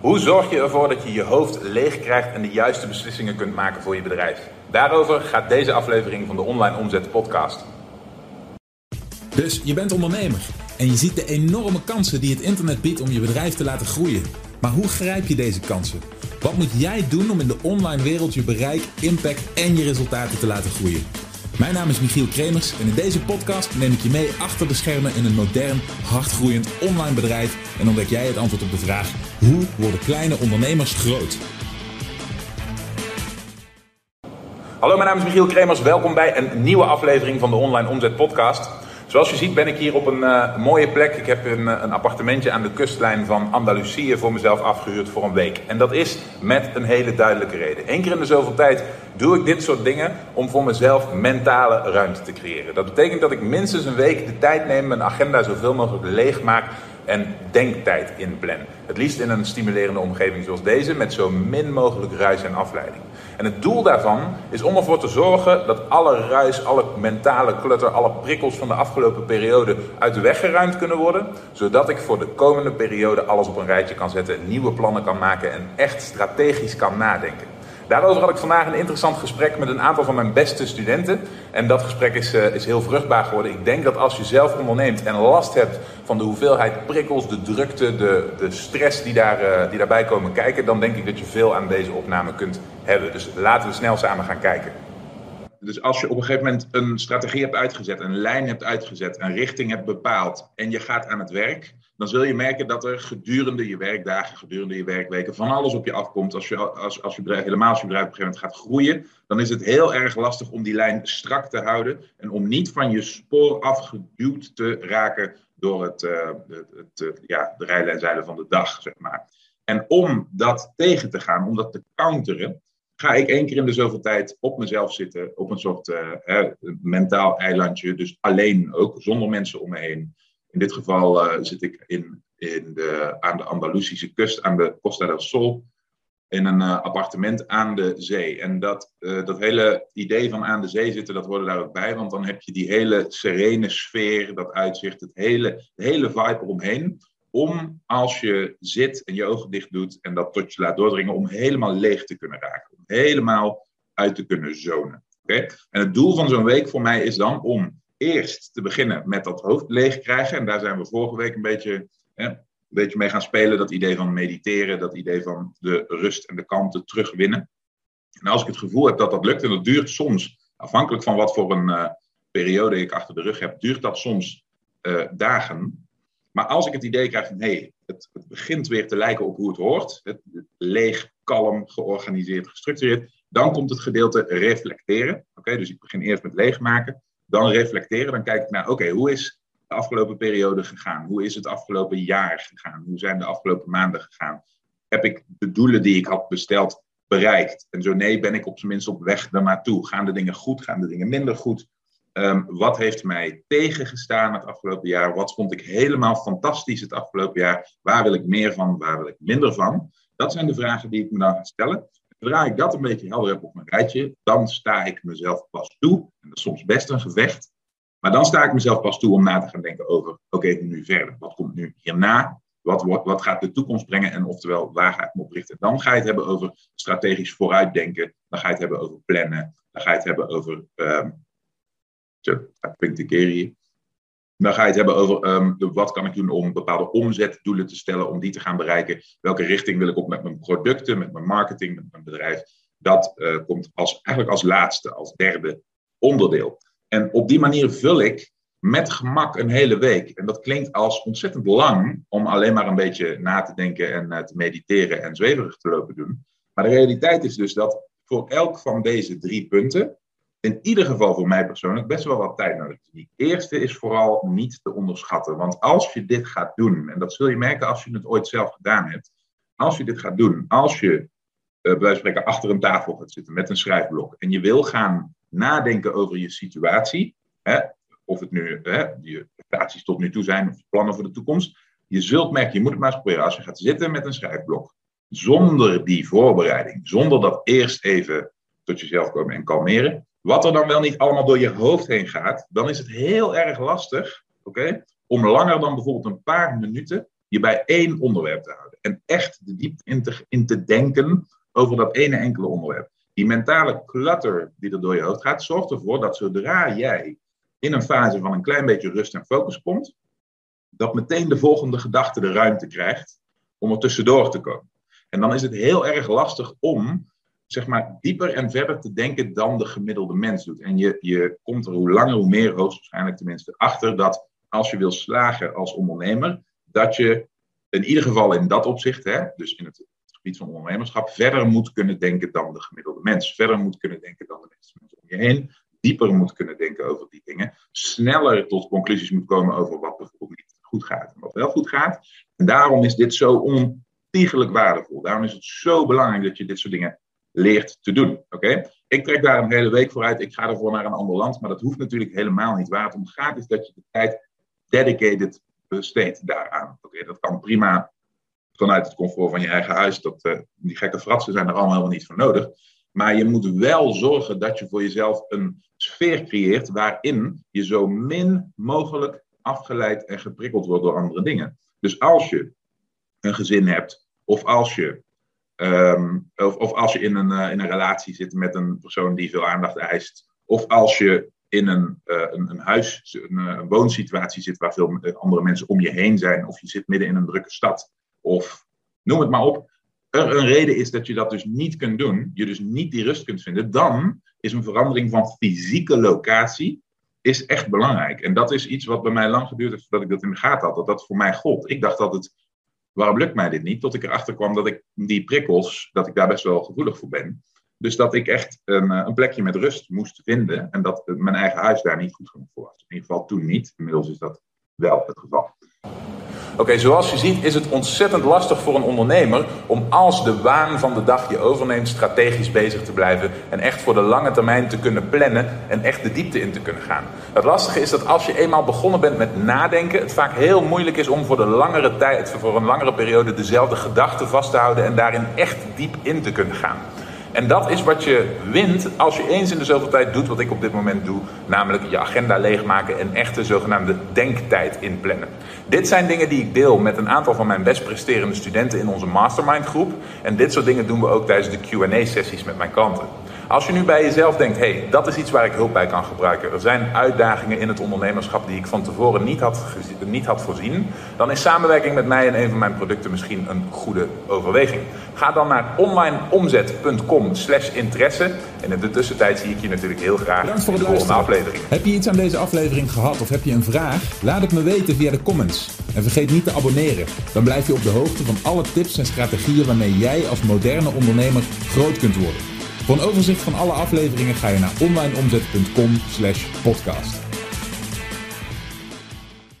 Hoe zorg je ervoor dat je je hoofd leeg krijgt en de juiste beslissingen kunt maken voor je bedrijf? Daarover gaat deze aflevering van de Online Omzet Podcast. Dus je bent ondernemer en je ziet de enorme kansen die het internet biedt om je bedrijf te laten groeien. Maar hoe grijp je deze kansen? Wat moet jij doen om in de online wereld je bereik, impact en je resultaten te laten groeien? Mijn naam is Michiel Kremers en in deze podcast neem ik je mee achter de schermen in een modern, hardgroeiend online bedrijf en ontdek jij het antwoord op de vraag: hoe worden kleine ondernemers groot? Hallo, mijn naam is Michiel Kremers. Welkom bij een nieuwe aflevering van de Online Omzet Podcast. Zoals je ziet ben ik hier op een uh, mooie plek. Ik heb een, een, appartementje aan de kustlijn van Andalusië voor mezelf afgehuurd voor een week. En dat is met een hele duidelijke reden. Eén keer in de zoveel tijd doe ik dit soort dingen om voor mezelf mentale ruimte te creëren. Dat betekent dat ik minstens een week de tijd neem, mijn agenda zoveel mogelijk leeg maak en denktijd inplan. Het liefst in een stimulerende omgeving zoals deze, met zo min mogelijk ruis en afleiding. En het doel daarvan is om ervoor te zorgen dat alle ruis, alle mentale clutter, alle prikkels van de afgelopen periode uit de weg geruimd kunnen worden. Zodat ik voor de komende periode alles op een rijtje kan zetten, nieuwe plannen kan maken en echt strategisch kan nadenken. Daarover had ik vandaag een interessant gesprek met een aantal van mijn beste studenten. En dat gesprek is, uh, is heel vruchtbaar geworden. Ik denk dat als je zelf onderneemt en last hebt van de hoeveelheid prikkels, de drukte, de, de stress die, daar, uh, die daarbij komen kijken, dan denk ik dat je veel aan deze opname kunt hebben. Dus laten we snel samen gaan kijken. Dus als je op een gegeven moment een strategie hebt uitgezet, een lijn hebt uitgezet, een richting hebt bepaald en je gaat aan het werk, dan zul je merken dat er gedurende je werkdagen, gedurende je werkweken, van alles op je afkomt. Als je, als, als je bedrijf, helemaal als je bedrijf op een gegeven moment gaat groeien, dan is het heel erg lastig om die lijn strak te houden en om niet van je spoor afgeduwd te raken door het, uh, het, het, ja, de van de dag, zeg maar. En om dat tegen te gaan, om dat te counteren, ga ik één keer in de zoveel tijd op mezelf zitten, op een soort uh, mentaal eilandje, dus alleen ook, zonder mensen om me heen. In dit geval uh, zit ik in, in de, aan de Andalusische kust, aan de Costa del Sol, in een uh, appartement aan de zee. En dat, uh, dat hele idee van aan de zee zitten, dat hoorde daar ook bij, want dan heb je die hele serene sfeer, dat uitzicht, het hele, de hele vibe eromheen. Om als je zit en je ogen dicht doet en dat tot je laat doordringen, om helemaal leeg te kunnen raken. Om helemaal uit te kunnen zonen. Okay? En het doel van zo'n week voor mij is dan om eerst te beginnen met dat hoofd leeg krijgen. En daar zijn we vorige week een beetje, hè, een beetje mee gaan spelen. Dat idee van mediteren, dat idee van de rust en de kalmte terugwinnen. En als ik het gevoel heb dat dat lukt, en dat duurt soms, afhankelijk van wat voor een uh, periode ik achter de rug heb, duurt dat soms uh, dagen. Maar als ik het idee krijg van hé, hey, het, het, begint weer te lijken op hoe het hoort, het, leeg, kalm, georganiseerd, gestructureerd, dan komt het gedeelte reflecteren. Oké, dus ik begin eerst met leegmaken dan reflecteren. Dan kijk ik naar, oké, hoe is de afgelopen periode gegaan? Hoe is het afgelopen jaar gegaan? Hoe zijn de afgelopen maanden gegaan? Heb ik de doelen die ik had besteld bereikt? En zo nee, ben ik op zijn minst op weg daar naartoe? Gaan de dingen goed? Gaan de dingen minder goed? Um, wat heeft mij tegengestaan het afgelopen jaar? Wat vond ik helemaal fantastisch het afgelopen jaar? Waar wil ik meer van? Waar wil ik minder van? Dat zijn de vragen die ik me dan ga stellen. Zodra ik dat een beetje helder heb op mijn rijtje, dan sta ik mezelf pas toe. Soms best een gevecht. Maar dan sta ik mezelf pas toe om na te gaan denken over, oké, nu verder. Wat komt nu hierna? Wat, wat, gaat de toekomst brengen? En oftewel, waar ga ik me op richten? Dan ga je het hebben over strategisch vooruitdenken. Dan ga je het hebben over plannen. Dan ga je het hebben over... Um, ik de. Dan ga je het hebben over um, wat kan ik doen om bepaalde omzetdoelen te stellen, om die te gaan bereiken. Welke richting wil ik op met mijn producten, met mijn marketing, met mijn bedrijf. Dat uh, komt als, eigenlijk als laatste, als derde onderdeel. En op die manier vul ik met gemak een hele week. En dat klinkt als ontzettend lang om alleen maar een beetje na te denken en uh, te mediteren en zweverig te lopen doen. Maar de realiteit is dus dat voor elk van deze drie punten in ieder geval voor mij persoonlijk best wel wat tijd nodig. Die eerste is vooral niet te onderschatten. Want als je dit gaat doen, en dat zul je merken als je het ooit zelf gedaan hebt. Als je dit gaat doen, als je uh, bij wijze van spreken achter een tafel gaat zitten met een schrijfblok. En je wil gaan nadenken over je situatie. Hè, of het nu hè, je prestaties tot nu toe zijn of plannen voor de toekomst. Je zult merken, je moet het maar eens proberen. Als je gaat zitten met een schrijfblok. Zonder die voorbereiding. Zonder dat eerst even tot jezelf komen en kalmeren wat er dan wel niet allemaal door je hoofd heen gaat, dan is het heel erg lastig okay, om langer dan bijvoorbeeld een paar minuten je bij één onderwerp te houden. En echt de diepte in te, in te denken over dat ene enkele onderwerp. Die mentale clutter die er door je hoofd gaat, zorgt ervoor dat zodra jij in een fase van een klein beetje rust en focus komt, dat meteen de volgende gedachte de ruimte krijgt om er tussendoor te komen. En dan is het heel erg lastig om zeg maar, dieper en verder te denken dan de gemiddelde mens doet. En je, je komt er hoe langer hoe meer, hoogstwaarschijnlijk tenminste, achter dat als je wil slagen als ondernemer, dat je in ieder geval in dat opzicht, hè, dus in het gebied van ondernemerschap, verder moet kunnen denken dan de gemiddelde mens. Verder moet kunnen denken dan de mensen om je heen. Dieper moet kunnen denken over die dingen. Sneller tot conclusies moet komen over wat bijvoorbeeld niet goed gaat en wat wel goed gaat. En daarom is dit zo ontiegelijk waardevol. Daarom is het zo belangrijk dat je dit soort dingen leert te doen. Oké? Ik trek daar een hele week voor uit. Ik ga ervoor naar een ander land. Maar dat hoeft natuurlijk helemaal niet. Waar het om gaat is dat je de tijd dedicated besteedt daaraan. Oké, dat kan prima vanuit het comfort van je eigen huis. Dat, uh, die gekke fratsen zijn er allemaal helemaal niet voor nodig. Maar je moet wel zorgen dat je voor jezelf een sfeer creëert waarin je zo min mogelijk afgeleid en geprikkeld wordt door andere dingen. Dus als je een gezin hebt, of als je, ehm, of, of, als je in een, uh, in een relatie zit met een persoon die veel aandacht eist, of als je in een, uh, een, een, huis, een, een, woonsituatie zit waar veel andere mensen om je heen zijn, of je zit midden in een drukke stad, of noem het maar op, er een reden is dat je dat dus niet kunt doen, je dus niet die rust kunt vinden, dan is een verandering van fysieke locatie is echt belangrijk. En dat is iets wat bij mij lang geduurd heeft voordat ik dat in de gaten had, dat dat voor mij gold. Ik dacht dat het, waarom lukt mij dit niet? Tot ik erachter kwam dat ik die prikkels, dat ik daar best wel gevoelig voor ben. Dus dat ik echt een, een plekje met rust moest vinden en dat mijn eigen huis daar niet goed genoeg voor was. In ieder geval toen niet. Inmiddels is dat wel het geval. Oké, zoals je ziet is het ontzettend lastig voor een ondernemer om als de waan van de dag je overneemt strategisch bezig te blijven en echt voor de lange termijn te kunnen plannen en echt de diepte in te kunnen gaan. Het lastige is dat als je eenmaal begonnen bent met nadenken, het vaak heel moeilijk is om voor de langere tijd, voor een langere periode dezelfde gedachten vast te houden en daarin echt diep in te kunnen gaan. En dat is wat je wint als je eens in de zoveel tijd doet wat ik op dit moment doe, namelijk je agenda leegmaken en echte zogenaamde denktijd inplannen. Dit zijn dingen die ik deel met een aantal van mijn best presterende studenten in onze mastermind groep. En dit soort dingen doen we ook tijdens de QA-sessies met mijn klanten. Als je nu bij jezelf denkt, hé, hey, dat is iets waar ik hulp bij kan gebruiken. Er zijn uitdagingen in het ondernemerschap die ik van tevoren niet had, niet had voorzien. Dan is samenwerking met mij en een van mijn producten misschien een goede overweging. Ga dan naar onlineomzet.com slash interesse. En in de tussentijd zie ik je natuurlijk heel graag Bedankt voor in het de volgende luisteren. aflevering. Heb je iets aan deze aflevering gehad of heb je een vraag? Laat het me weten via de comments. En vergeet niet te abonneren. Dan blijf je op de hoogte van alle tips en strategieën waarmee jij als moderne ondernemer groot kunt worden. Voor een overzicht van alle afleveringen ga je naar onlineomzet.com slash podcast.